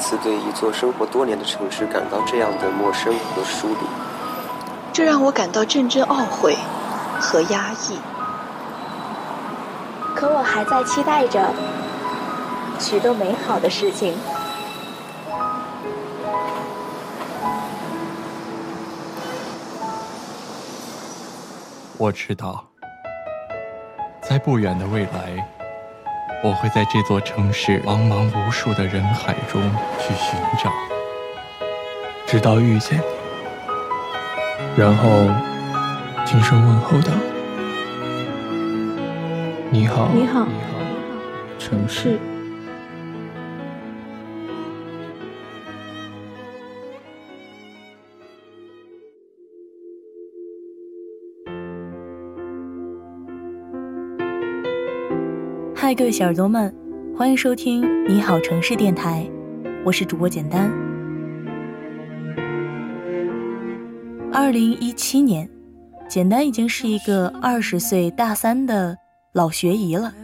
次对一座生活多年的城市感到这样的陌生和疏离，这让我感到阵阵懊悔和压抑。可我还在期待着许多美好的事情。我知道，在不远的未来，我会在这座城市茫茫无数的人海中去寻找，直到遇见你，然后轻声问候道：“你好，你好，城市。”嗨，各位小耳朵们，欢迎收听《你好城市电台》，我是主播简单。二零一七年，简单已经是一个二十岁大三的老学姨了。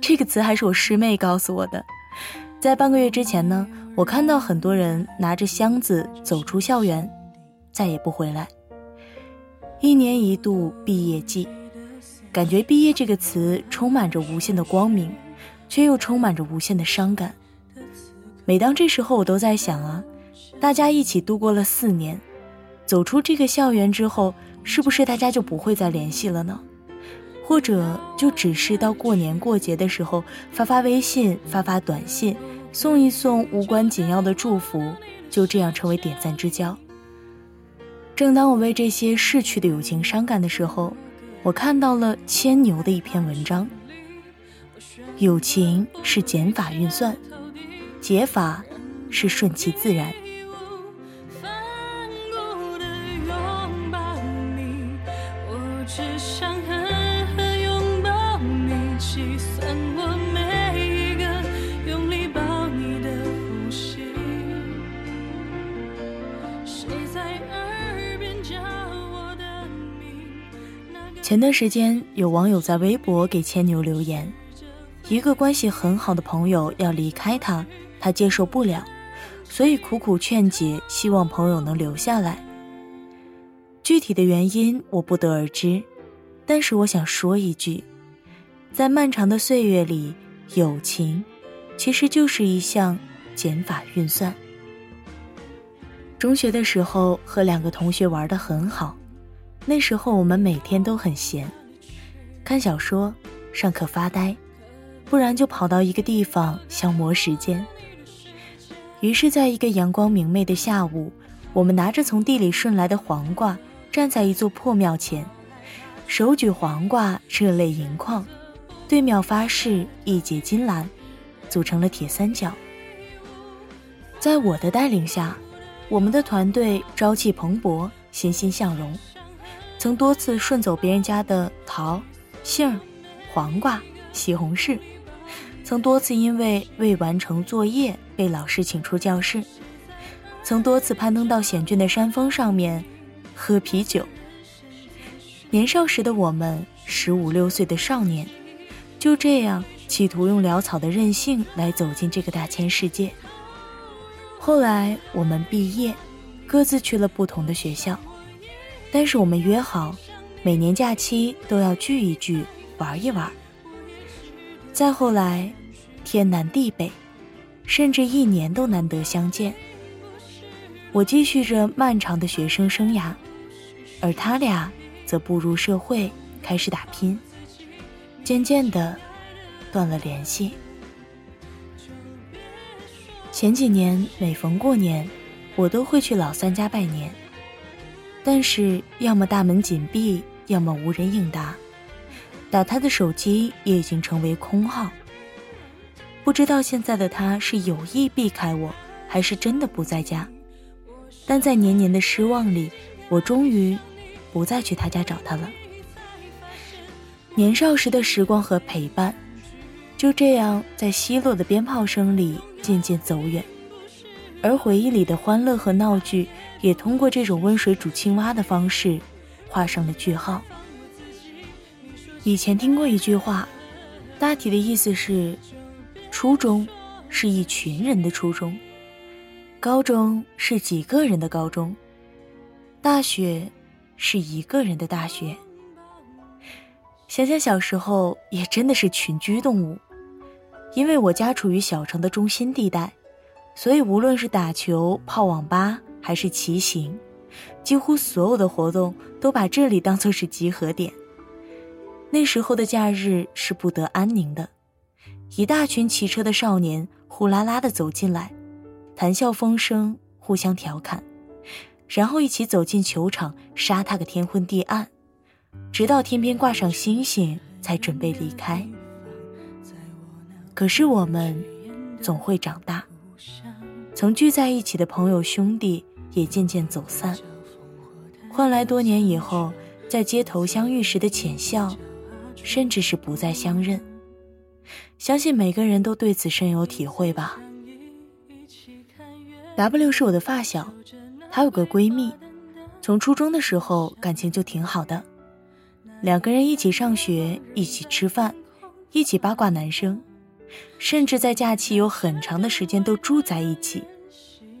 这个词还是我师妹告诉我的。在半个月之前呢，我看到很多人拿着箱子走出校园，再也不回来。一年一度毕业季。感觉“毕业”这个词充满着无限的光明，却又充满着无限的伤感。每当这时候，我都在想啊，大家一起度过了四年，走出这个校园之后，是不是大家就不会再联系了呢？或者就只是到过年过节的时候发发微信、发发短信，送一送无关紧要的祝福，就这样成为点赞之交。正当我为这些逝去的友情伤感的时候，我看到了牵牛的一篇文章。友情是减法运算，解法是顺其自然。前段时间，有网友在微博给牵牛留言：一个关系很好的朋友要离开他，他接受不了，所以苦苦劝解，希望朋友能留下来。具体的原因我不得而知，但是我想说一句，在漫长的岁月里，友情其实就是一项减法运算。中学的时候，和两个同学玩得很好。那时候我们每天都很闲，看小说，上课发呆，不然就跑到一个地方消磨时间。于是，在一个阳光明媚的下午，我们拿着从地里顺来的黄瓜，站在一座破庙前，手举黄瓜，热泪盈眶，对庙发誓义结金兰，组成了铁三角。在我的带领下，我们的团队朝气蓬勃，欣欣向荣。曾多次顺走别人家的桃、杏、黄瓜、西红柿，曾多次因为未完成作业被老师请出教室，曾多次攀登到险峻的山峰上面喝啤酒。年少时的我们，十五六岁的少年，就这样企图用潦草的任性来走进这个大千世界。后来我们毕业，各自去了不同的学校。但是我们约好，每年假期都要聚一聚，玩一玩。再后来，天南地北，甚至一年都难得相见。我继续着漫长的学生生涯，而他俩则步入社会，开始打拼。渐渐的，断了联系。前几年每逢过年，我都会去老三家拜年。但是，要么大门紧闭，要么无人应答，打他的手机也已经成为空号。不知道现在的他是有意避开我，还是真的不在家。但在年年的失望里，我终于不再去他家找他了。年少时的时光和陪伴，就这样在奚落的鞭炮声里渐渐走远。而回忆里的欢乐和闹剧，也通过这种温水煮青蛙的方式，画上了句号。以前听过一句话，大体的意思是：初中是一群人的初中，高中是几个人的高中，大学是一个人的大学。想想小时候，也真的是群居动物。因为我家处于小城的中心地带，所以无论是打球、泡网吧还是骑行，几乎所有的活动都把这里当作是集合点。那时候的假日是不得安宁的，一大群骑车的少年呼啦啦的走进来，谈笑风生，互相调侃，然后一起走进球场，杀他个天昏地暗，直到天边挂上星星，才准备离开。可是我们总会长大，曾聚在一起的朋友兄弟也渐渐走散，换来多年以后在街头相遇时的浅笑，甚至是不再相认。相信每个人都对此深有体会吧。W 是我的发小，她有个闺蜜，从初中的时候感情就挺好的，两个人一起上学，一起吃饭，一起八卦男生。甚至在假期有很长的时间都住在一起，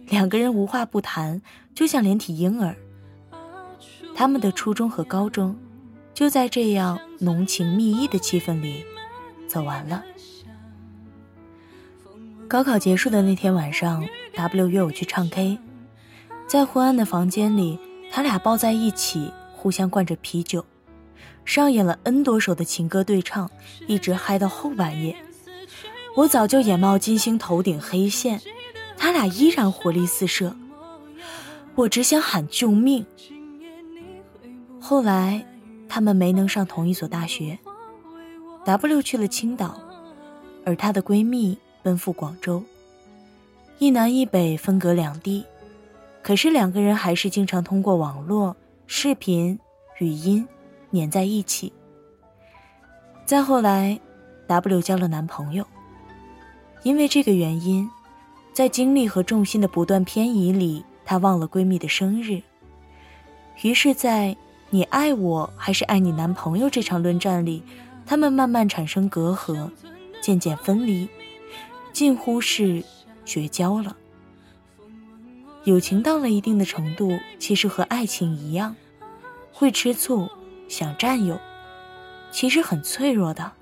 两个人无话不谈，就像连体婴儿。他们的初中和高中，就在这样浓情蜜意的气氛里走完了。高考结束的那天晚上，W 约我去唱 K，在昏暗的房间里，他俩抱在一起，互相灌着啤酒，上演了 N 多首的情歌对唱，一直嗨到后半夜。我早就眼冒金星，头顶黑线，他俩依然活力四射。我只想喊救命。后来，他们没能上同一所大学。W 去了青岛，而她的闺蜜奔赴广州。一南一北分隔两地，可是两个人还是经常通过网络、视频、语音黏在一起。再后来，W 交了男朋友。因为这个原因，在精力和重心的不断偏移里，她忘了闺蜜的生日。于是，在“你爱我还是爱你男朋友”这场论战里，他们慢慢产生隔阂，渐渐分离，近乎是绝交了。友情到了一定的程度，其实和爱情一样，会吃醋，想占有，其实很脆弱的。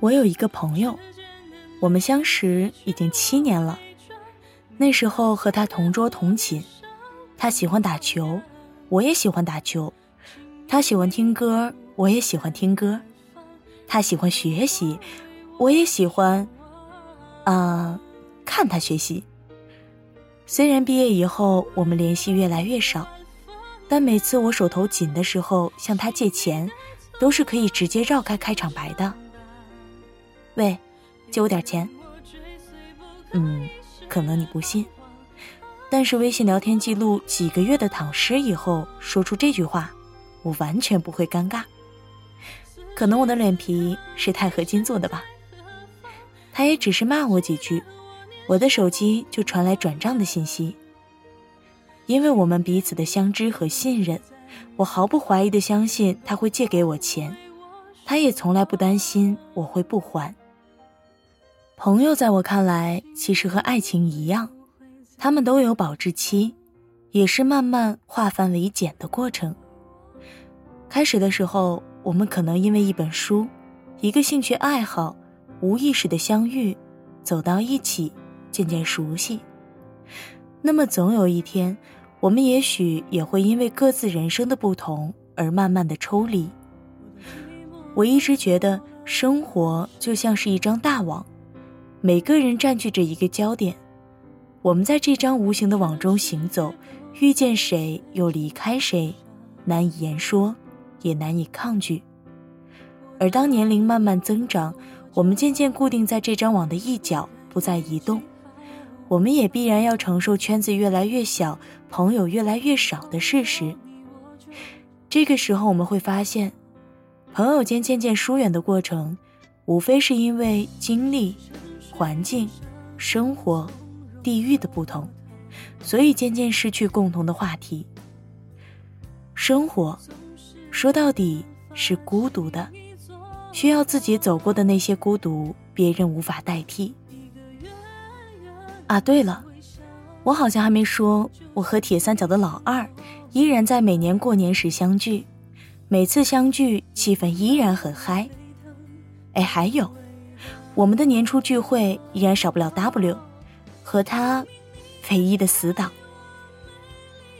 我有一个朋友。我们相识已经七年了，那时候和他同桌同寝，他喜欢打球，我也喜欢打球；他喜欢听歌，我也喜欢听歌；他喜欢学习，我也喜欢，啊，看他学习。虽然毕业以后我们联系越来越少，但每次我手头紧的时候向他借钱，都是可以直接绕开开场白的。喂。借我点钱。嗯，可能你不信，但是微信聊天记录几个月的躺尸以后，说出这句话，我完全不会尴尬。可能我的脸皮是钛合金做的吧。他也只是骂我几句，我的手机就传来转账的信息。因为我们彼此的相知和信任，我毫不怀疑的相信他会借给我钱，他也从来不担心我会不还。朋友在我看来，其实和爱情一样，他们都有保质期，也是慢慢化繁为简的过程。开始的时候，我们可能因为一本书、一个兴趣爱好，无意识的相遇，走到一起，渐渐熟悉。那么，总有一天，我们也许也会因为各自人生的不同而慢慢的抽离。我一直觉得，生活就像是一张大网。每个人占据着一个焦点，我们在这张无形的网中行走，遇见谁又离开谁，难以言说，也难以抗拒。而当年龄慢慢增长，我们渐渐固定在这张网的一角，不再移动，我们也必然要承受圈子越来越小，朋友越来越少的事实。这个时候，我们会发现，朋友间渐渐疏远的过程，无非是因为经历。环境、生活、地域的不同，所以渐渐失去共同的话题。生活，说到底是孤独的，需要自己走过的那些孤独，别人无法代替。啊，对了，我好像还没说，我和铁三角的老二依然在每年过年时相聚，每次相聚气氛依然很嗨。哎，还有，我们的年初聚会依然少不了 W，和他唯一的死党。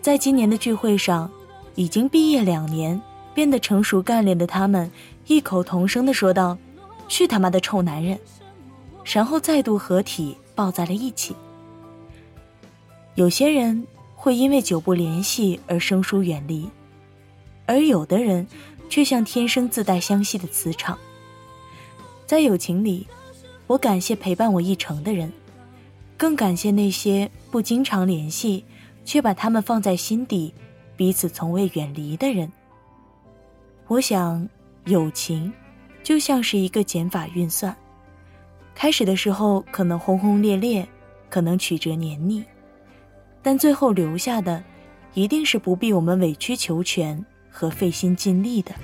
在今年的聚会上，已经毕业两年、变得成熟干练的他们异口同声的说道：“去他妈的臭男人！”然后再度合体抱在了一起。有些人会因为久不联系而生疏远离，而有的人却像天生自带相吸的磁场。在友情里，我感谢陪伴我一程的人，更感谢那些不经常联系却把他们放在心底、彼此从未远离的人。我想，友情就像是一个减法运算，开始的时候可能轰轰烈烈，可能曲折黏腻，但最后留下的，一定是不必我们委曲求全和费心尽力的。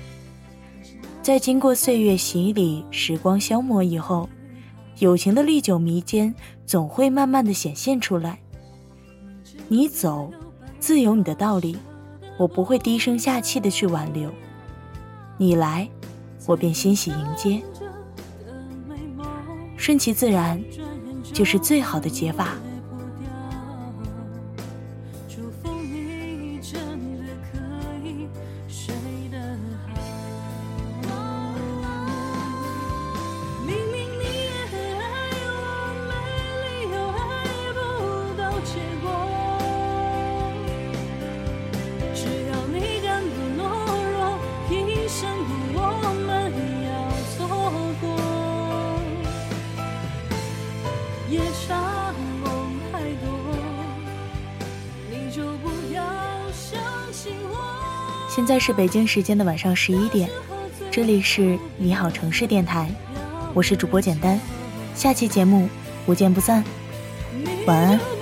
在经过岁月洗礼、时光消磨以后，友情的历久弥坚总会慢慢的显现出来。你走，自有你的道理，我不会低声下气的去挽留；你来，我便欣喜迎接。顺其自然，就是最好的解法。现在是北京时间的晚上十一点，这里是你好城市电台，我是主播简单，下期节目不见不散，晚安。